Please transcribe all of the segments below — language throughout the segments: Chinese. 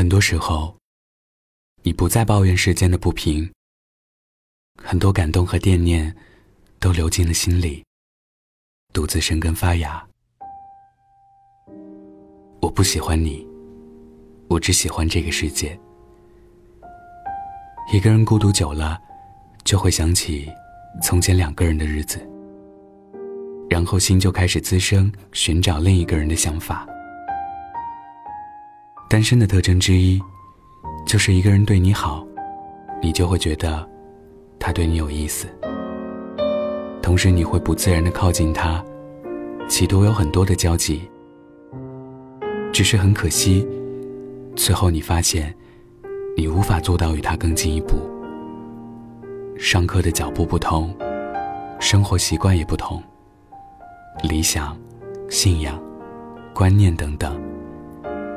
很多时候，你不再抱怨世间的不平，很多感动和惦念都流进了心里，独自生根发芽。我不喜欢你，我只喜欢这个世界。一个人孤独久了，就会想起从前两个人的日子，然后心就开始滋生寻找另一个人的想法。单身的特征之一，就是一个人对你好，你就会觉得他对你有意思，同时你会不自然的靠近他，企图有很多的交集。只是很可惜，最后你发现，你无法做到与他更进一步。上课的脚步不同，生活习惯也不同，理想、信仰、观念等等。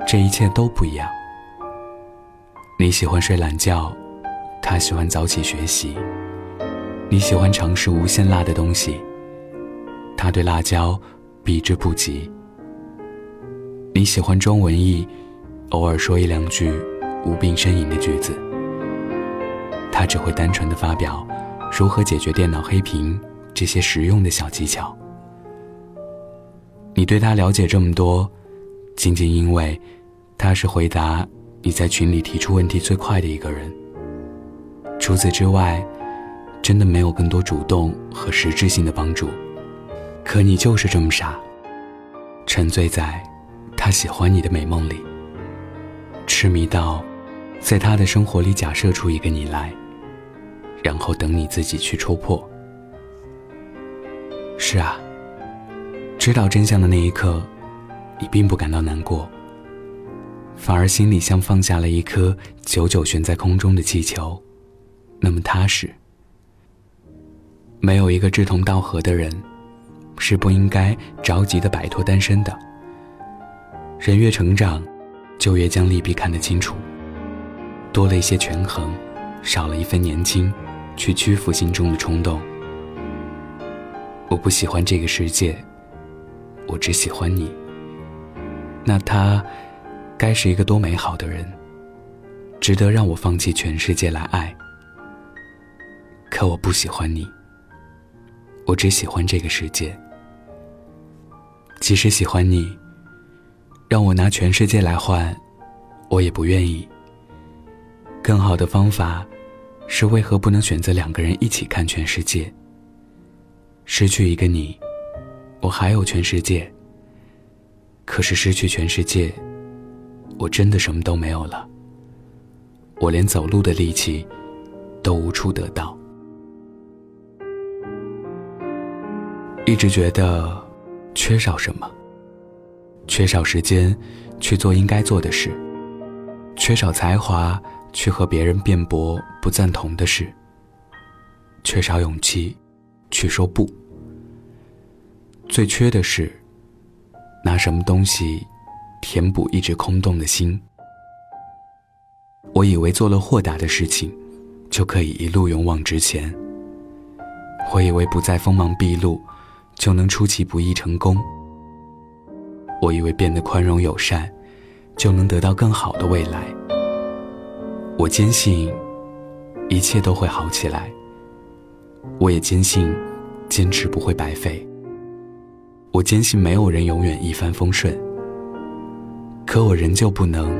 这一切都不一样。你喜欢睡懒觉，他喜欢早起学习。你喜欢尝试无限辣的东西，他对辣椒避之不及。你喜欢装文艺，偶尔说一两句无病呻吟的句子，他只会单纯的发表如何解决电脑黑屏这些实用的小技巧。你对他了解这么多。仅仅因为，他是回答你在群里提出问题最快的一个人。除此之外，真的没有更多主动和实质性的帮助。可你就是这么傻，沉醉在他喜欢你的美梦里，痴迷到在他的生活里假设出一个你来，然后等你自己去戳破。是啊，知道真相的那一刻。你并不感到难过，反而心里像放下了一颗久久悬在空中的气球，那么踏实。没有一个志同道合的人，是不应该着急的摆脱单身的。人越成长，就越将利弊看得清楚，多了一些权衡，少了一份年轻，去屈服心中的冲动。我不喜欢这个世界，我只喜欢你。那他，该是一个多美好的人，值得让我放弃全世界来爱。可我不喜欢你，我只喜欢这个世界。即使喜欢你，让我拿全世界来换，我也不愿意。更好的方法，是为何不能选择两个人一起看全世界？失去一个你，我还有全世界。可是失去全世界，我真的什么都没有了。我连走路的力气都无处得到。一直觉得缺少什么，缺少时间去做应该做的事，缺少才华去和别人辩驳不赞同的事，缺少勇气去说不。最缺的是。拿什么东西填补一直空洞的心？我以为做了豁达的事情，就可以一路勇往直前。我以为不再锋芒毕露，就能出其不意成功。我以为变得宽容友善，就能得到更好的未来。我坚信一切都会好起来。我也坚信坚持不会白费。我坚信没有人永远一帆风顺，可我仍旧不能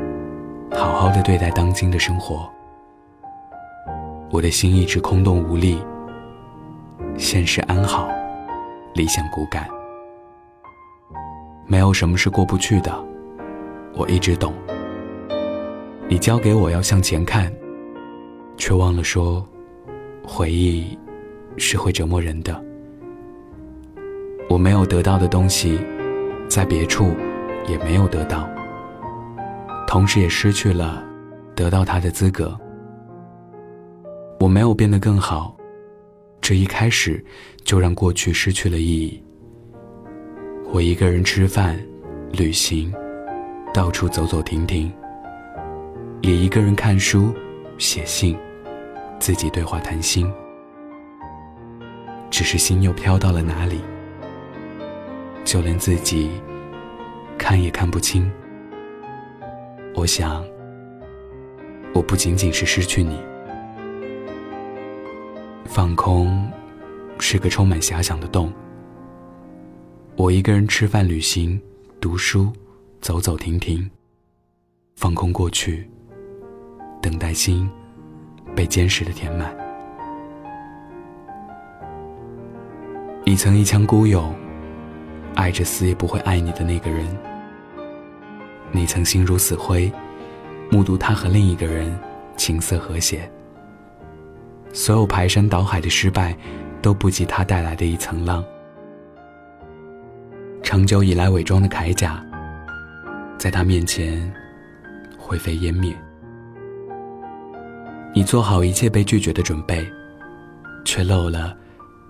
好好的对待当今的生活。我的心一直空洞无力，现实安好，理想骨感。没有什么是过不去的，我一直懂。你教给我要向前看，却忘了说，回忆是会折磨人的。我没有得到的东西，在别处也没有得到，同时也失去了得到它的资格。我没有变得更好，这一开始就让过去失去了意义。我一个人吃饭、旅行，到处走走停停，也一个人看书、写信，自己对话谈心，只是心又飘到了哪里？就连自己看也看不清。我想，我不仅仅是失去你。放空，是个充满遐想的洞。我一个人吃饭、旅行、读书，走走停停，放空过去，等待心被坚实的填满。你曾一腔孤勇，爱着死也不会爱你的那个人。你曾心如死灰，目睹他和另一个人情色和谐。所有排山倒海的失败，都不及他带来的一层浪。长久以来伪装的铠甲，在他面前灰飞烟灭。你做好一切被拒绝的准备，却漏了，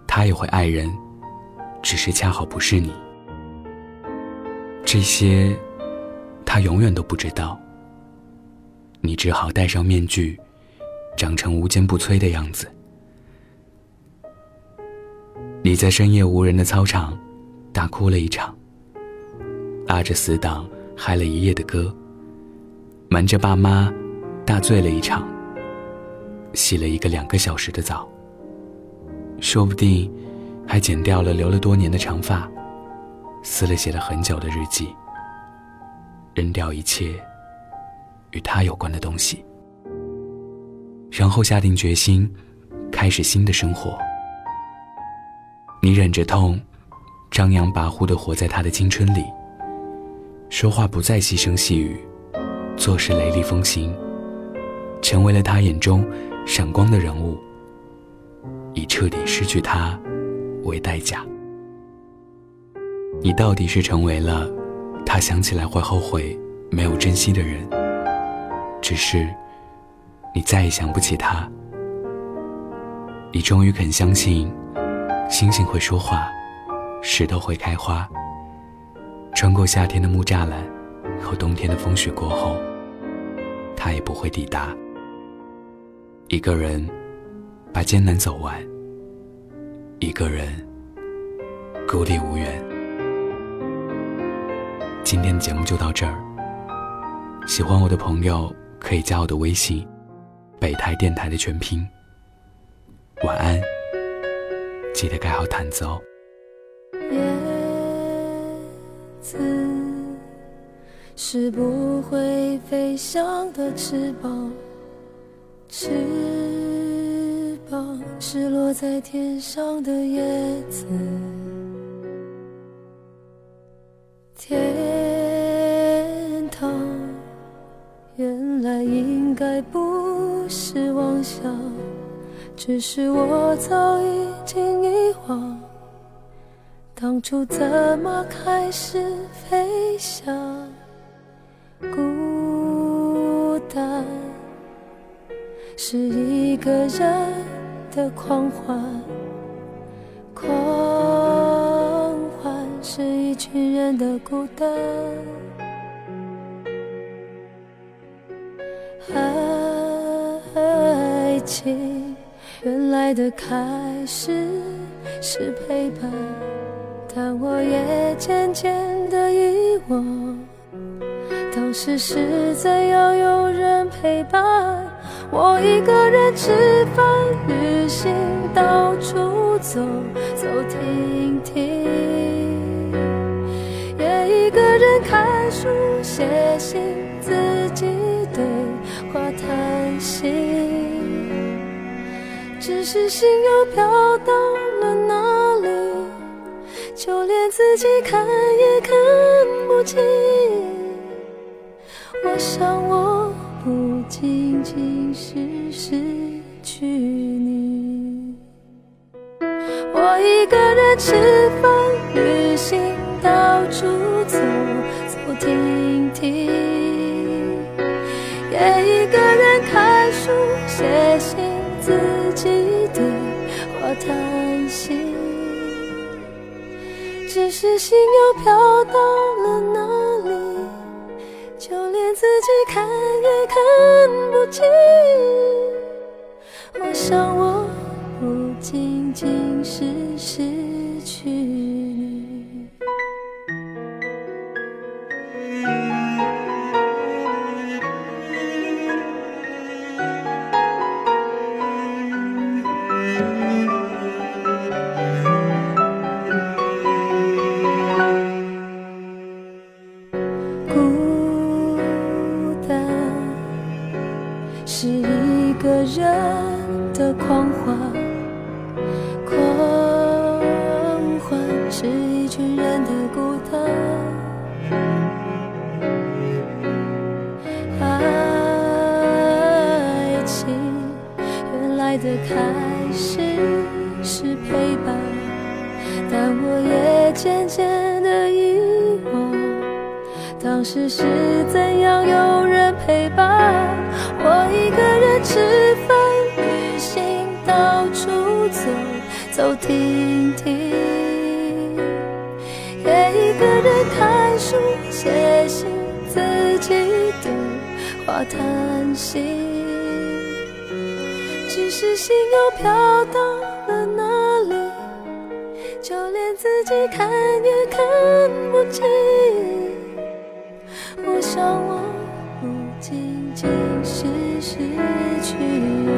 他也会爱人，只是恰好不是你。这些，他永远都不知道。你只好戴上面具。长成无坚不摧的样子。你在深夜无人的操场，大哭了一场。拉着死党嗨了一夜的歌，瞒着爸妈，大醉了一场。洗了一个两个小时的澡。说不定，还剪掉了留了多年的长发，撕了写了很久的日记。扔掉一切，与他有关的东西。然后下定决心，开始新的生活。你忍着痛，张扬跋扈的活在他的青春里。说话不再细声细语，做事雷厉风行，成为了他眼中闪光的人物。以彻底失去他为代价，你到底是成为了他想起来会后悔没有珍惜的人。只是。你再也想不起他，你终于肯相信，星星会说话，石头会开花。穿过夏天的木栅栏和冬天的风雪过后，他也不会抵达。一个人把艰难走完，一个人孤立无援。今天的节目就到这儿，喜欢我的朋友可以加我的微信。北台电台的全拼。晚安，记得盖好毯子哦。叶子是不会飞翔的翅膀，翅膀是落在天上的叶子。天应该不。是妄想，只是我早已经遗忘，当初怎么开始飞翔？孤单是一个人的狂欢，狂欢是一群人的孤单。情原来的开始是陪伴，但我也渐渐的遗忘，当时是怎样有人陪伴。我一个人吃饭、旅行、到处走走停停，也一个人看书、写信，自己对话谈心。只是心又飘到了哪里，就连自己看也看不清。我想我不仅仅是失去你，我一个人吃饭、旅行、到处走走停停，也一个人只是心又飘到了哪里，就连自己看的开始是陪伴，但我也渐渐的遗忘，当时是怎样有人陪伴。我一个人吃饭、旅行、到处走走停停，也一个人看书、写信，自己对话叹息。是心又飘到了哪里，就连自己看也看不清。我想我不仅仅是失去你，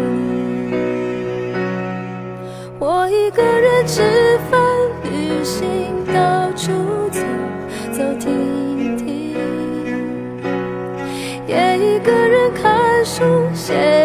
我一个人吃饭、旅行、到处走走停停，也一个人看书、写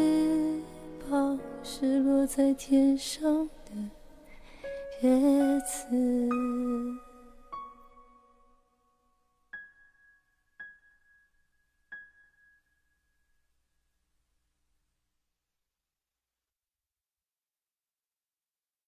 是落在天上的叶子。